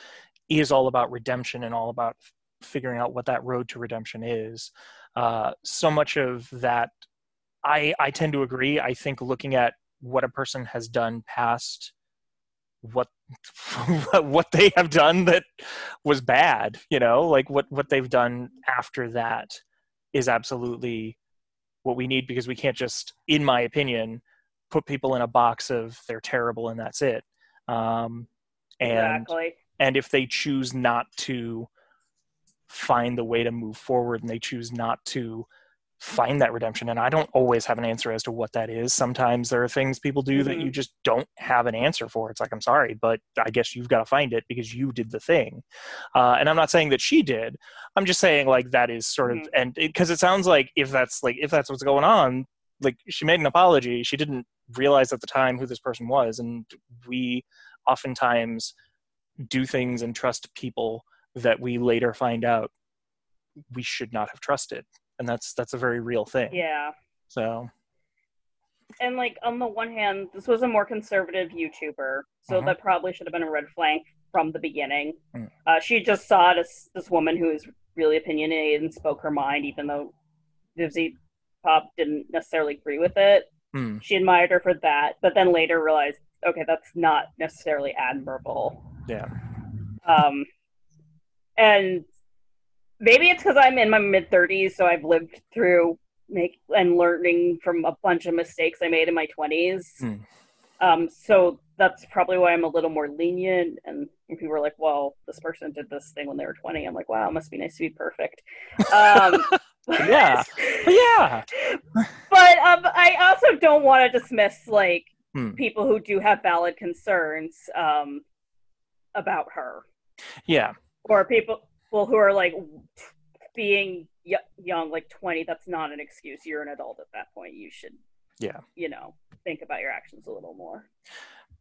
is all about redemption and all about figuring out what that road to redemption is. Uh, so much of that, I I tend to agree. I think looking at what a person has done past what what they have done that was bad you know like what what they've done after that is absolutely what we need because we can't just in my opinion put people in a box of they're terrible and that's it um and exactly. and if they choose not to find the way to move forward and they choose not to find that redemption and i don't always have an answer as to what that is. Sometimes there are things people do that you just don't have an answer for. It's like i'm sorry but i guess you've got to find it because you did the thing. Uh, and i'm not saying that she did. I'm just saying like that is sort of Mhm. and because it, sounds like if that's like if that's what's going on like she made an apology. She didn't realize at the time who this person was and we oftentimes do things and trust people that we later find out we should not have trusted and that's that's a very real thing Yeah. so and like on the one hand, this was a more conservative YouTuber, so Mhm. that probably should have been a red flag from the beginning. Mm. Uh, she just saw this this woman who is really opinionated and spoke her mind, even though Vivzy Pop didn't necessarily agree with it. hmm, She admired her for that, but then later realized, okay, that's not necessarily admirable. yeah Um, and maybe it's because I'm in my mid 30s, so I've lived through make and learning from a bunch of mistakes I made in my 20s. Hmm. Um, so that's probably why I'm a little more lenient. And people are like, "Well, this person did this thing when they were 20," I'm like, "Wow, it must be nice to be perfect." Um, Yeah. yeah but um, I also don't want to dismiss like Hmm. people who do have valid concerns um, about her. yeah or people people who are like being y- young like 20 that's not an excuse you're an adult at that point you should Yeah. you know think about your actions a little more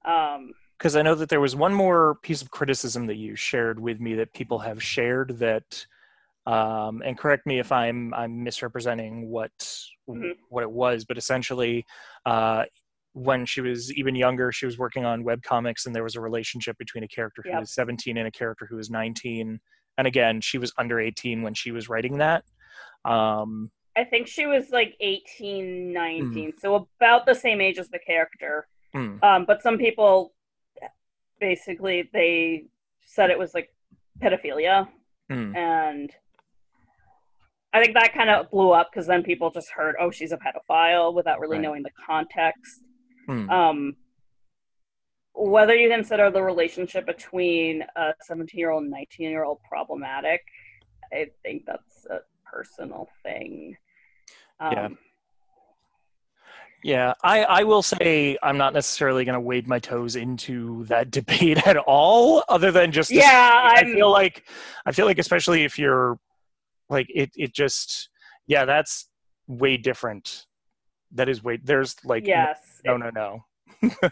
um because I know that there was one more piece of criticism that you shared with me that people have shared that, um, and correct me if I'm I'm misrepresenting what Mhm. what it was, but essentially, uh, when she was even younger, she was working on web comics, and there was a relationship between a character who Yep. was 17 and a character who was 19, and again, she was under 18 when she was writing that. Um, i think she was like 18 19 so about the same age as the character mm, um but some people basically they said it was like pedophilia mm, and I think that kind of blew up because then people just heard, "Oh, she's a pedophile," without really Right. knowing the context. mm. Um, whether you consider the relationship between a 17-year-old and 19-year-old problematic, I think that's a personal thing. Um, Yeah. Yeah, I, I will say I'm not necessarily going to wade my toes into that debate at all, other than just Yeah, I feel like I feel like especially if you're like it it just yeah that's way different. That is way there's like yes, no no no,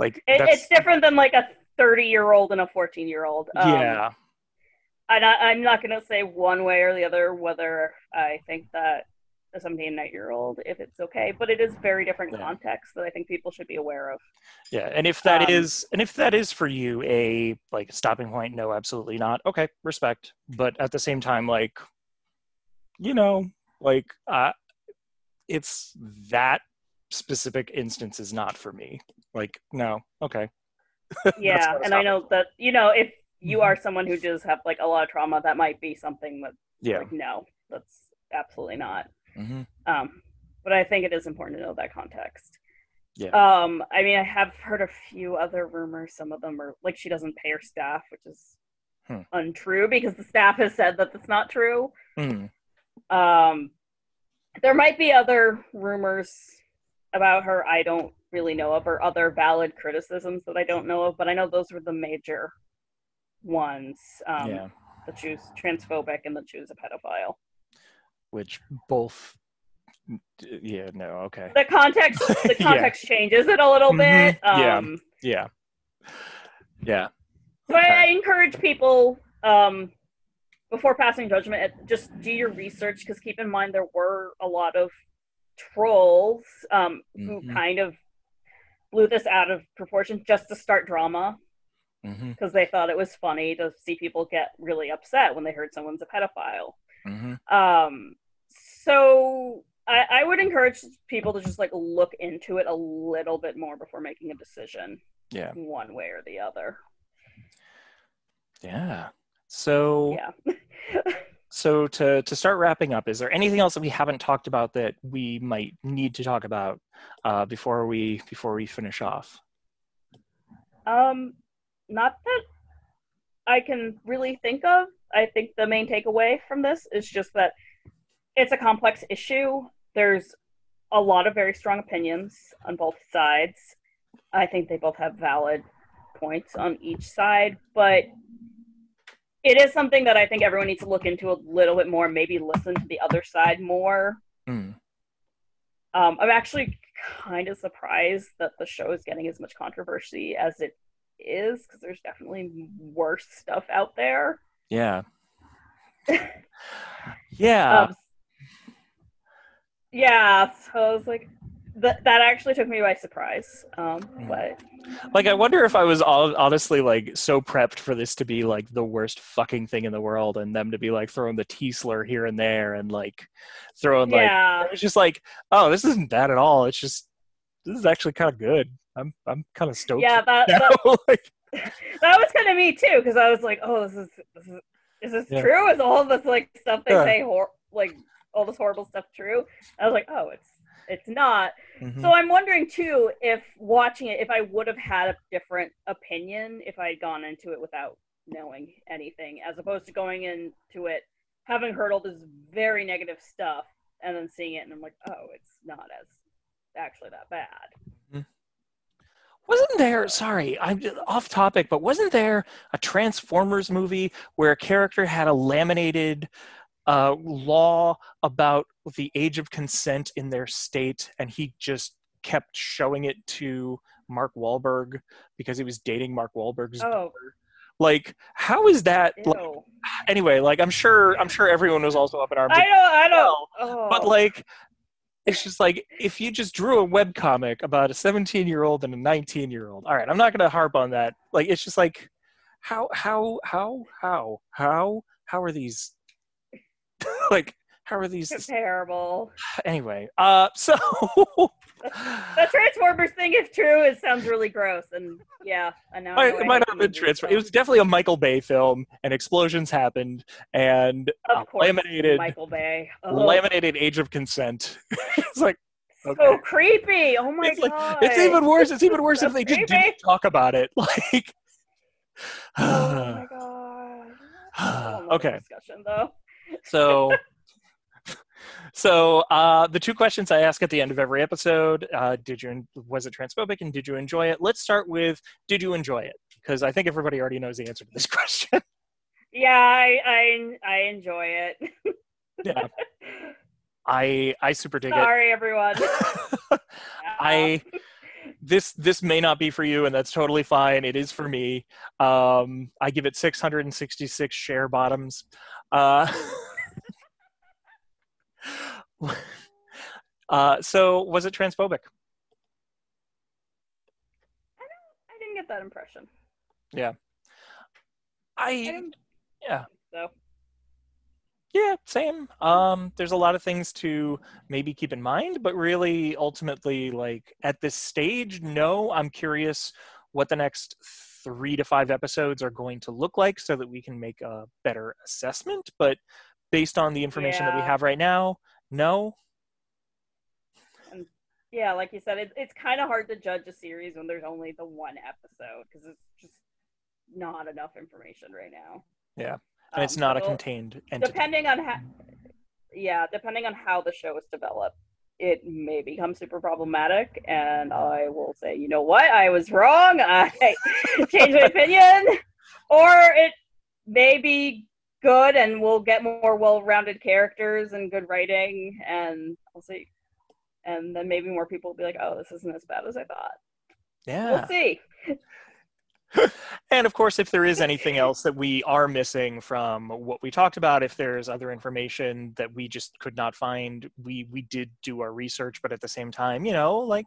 like It, it's different than like a 30-year-old and a 14-year-old. Um, yeah and I, I'm not going to say one way or the other whether I think that a 17 year old if it's okay but it is very different Yeah. context that i think people should be aware of Yeah, and if that is, Um, and if that is for you a like stopping point, no, absolutely not. Okay, respect. But at the same time, like, you know, like, uh, it's that specific instance is not for me. Like, no, okay. Yeah and i know that you know if you are someone who does have like a lot of trauma that might be something that Yeah. like no that's absolutely not hmm um but i think it is important to know that context Yeah. um i mean i have heard a few other rumors some of them are like she doesn't pay her staff which is Hmm. untrue because the staff has said that that's not true Mm. um there might be other rumors about her i don't really know of or other valid criticisms that i don't know of but i know those were the major ones um yeah. that she was transphobic and that she was a pedophile Which both. Yeah. No. Okay. the context the Yeah. context changes it a little Mhm. bit Yeah. um Yeah. Yeah. so I, Okay. I encourage people um before passing judgment just do your research because keep in mind there were a lot of trolls um who Mhm. kind of blew this out of proportion just to start drama because they thought it was funny to see people get really upset when they heard someone's a pedophile hmm um so I, I would encourage people to just like look into it a little bit more before making a decision Yeah. one way or the other Yeah. So. yeah So to to start wrapping up, is there anything else that we haven't talked about that we might need to talk about uh, before we before we finish off? Um, not that I can really think of. I think the main takeaway from this is just that it's a complex issue. There's a lot of very strong opinions on both sides. I think they both have valid points on each side, but it is something that I think everyone needs to look into a little bit more, maybe listen to the other side more. Mm. Um, I'm actually kind of surprised that the show is getting as much controversy as it is because there's definitely worse stuff out there. Yeah. yeah. Um, yeah, so I was like, that that actually took me by surprise. Um, but like I wonder if I was all, honestly like so prepped for this to be like the worst fucking thing in the world, and them to be like throwing the T slur here and there, and like throwing like yeah, it's just like, oh, this isn't bad at all. It's just this is actually kind of good. I'm I'm kind of stoked. yeah, that, that like, that was kind of me too because I was like, oh, this is this is is this Yeah. true? Is all this like stuff they Yeah. say hor- like all this horrible stuff true? I was like, oh, it's it's not. mhm. So I'm wondering too if watching it, if I would have had a different opinion if I had gone into it without knowing anything, as opposed to going into it having heard all this very negative stuff and then seeing it and I'm like, oh, it's not as actually that bad. Wasn't there, sorry, I'm off topic, but wasn't there a Transformers movie where a character had a laminated uh, law about the age of consent in their state and he just kept showing it to Mark Wahlberg because he was dating Mark Wahlberg's Oh, daughter? Like, how is that? Like, anyway, like I'm sure, I'm sure everyone was also up in arms. I don't, I don't. Oh. But like, it's just like if you just drew a web comic about a 17 year old and a 19 year old. All right, I'm not going to harp on that. Like, it's just like, how, how, how, how, how, how are these? like, how are these? Terrible. Anyway, uh, so. The Transformers thing, if true, it sounds really gross. And yeah, I know. I know it I might not have been so- It was definitely a Michael Bay film, and explosions happened, and uh, laminated, Michael Bay. Ugh. laminated age of consent. it's like So okay. creepy. Oh my it's like god. it's even worse. It's even worse if That's they just creepy. didn't talk about it. Like, Oh my god. Okay, Discussion though. So so uh, the two questions I ask at the end of every episode: uh, Did you was it transphobic, and did you enjoy it? Let's start with Did you enjoy it? Because I think everybody already knows the answer to this question. Yeah, I I, I enjoy it. yeah, I I super dig it. Sorry, everyone. I this this may not be for you, and that's totally fine. It is for me. Um, I give it 666 share bottoms. Uh, Uh, so, was it transphobic? I don't. I didn't get that impression. I, I didn't, yeah. So Yeah, same. Um, there's a lot of things to maybe keep in mind, but really, ultimately, like at this stage, no. I'm curious what the next three to five episodes are going to look like, so that we can make a better assessment. But based on the information that we have right now, no. yeah, like you said, it, it's kind of hard to judge a series when there's only the one episode because it's just not enough information right now. Yeah. And it's Um, not a contained entity. depending on how yeah depending on how the show is developed it may become super problematic and i will say you know what i was wrong i changed my opinion or it may be good and we'll get more well-rounded characters and good writing and i'll see and then maybe more people will be like oh this isn't as bad as i thought Yeah. we'll see And of course, if there is anything else that we are missing from what we talked about, if there's other information that we just could not find, we we did do our research, but at the same time, you know, like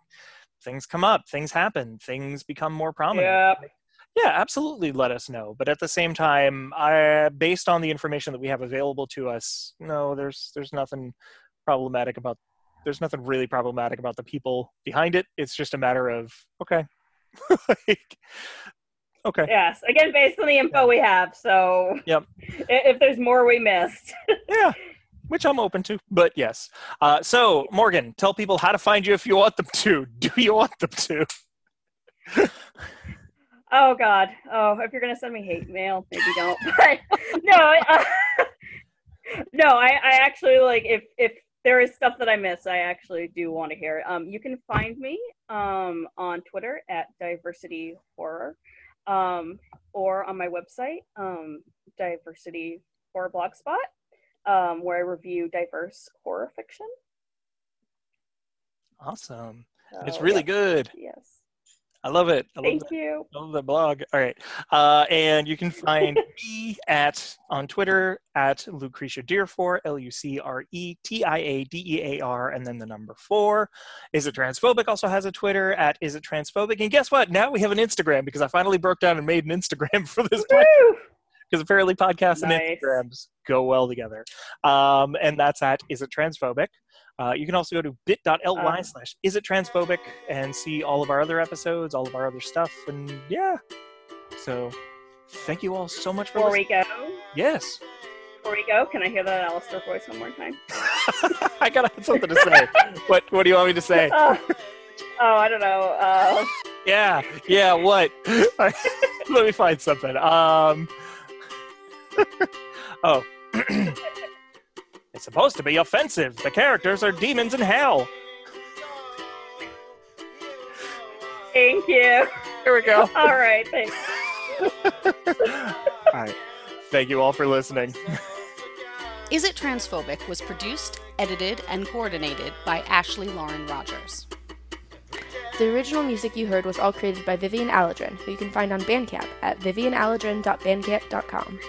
things come up, things happen, things become more prominent. yeah Yeah, absolutely. Let us know. But at the same time, I, based on the information that we have available to us, no, there's there's nothing problematic about. There's nothing really problematic about the people behind it. It's just a matter of okay, like, okay. yes again based on the info we have so Yep. if there's more we missed Yeah, which I'm open to. But yes. Uh, so, Morgan, tell people how to find you if you want them to. Do you want them to? Oh God. Oh, if you're gonna send me hate mail, maybe don't. But no, uh, no. I, I actually like if if there is stuff that I miss, I actually do want to hear. Um, you can find me um on Twitter at diversity horror, um, or on my website um diversity horror blogspot, um, where I review diverse horror fiction. Awesome. it's really yes, good. Yes. I love it. I love Thank the, you. I love the blog. All right. Uh, and you can find me at on Twitter at Lucretia Dearfour, L U C R E T I A D E A R, and then the number four. Is it transphobic? Also has a Twitter at Is it transphobic? And guess what? Now we have an Instagram because I finally broke down and made an Instagram for this podcast. Because apparently podcasts and Instagrams go well together. Um, and that's at Is It Transphobic? Uh, you can also go to bit.ly Uh. slash Is It Transphobic and see all of our other episodes, all of our other stuff. And yeah. So thank you all so much for Before we go, Yes. before we go, can I hear that Alastor voice one more time? I gotta have something to say. what, what do you want me to say? oh, oh, I don't know. Uh, Yeah. Yeah. What? Let me find something. Um, oh. it's supposed to be offensive. The characters are demons in hell. thank you. Here we go. All right, thanks. all right. Thank you all for listening. Is It Transphobic was produced, edited, and coordinated by Ashley Lauren Rogers. The original music you heard was all created by Vivian Aladrin, who you can find on Bandcamp at vivianaladrin.bandcamp.com.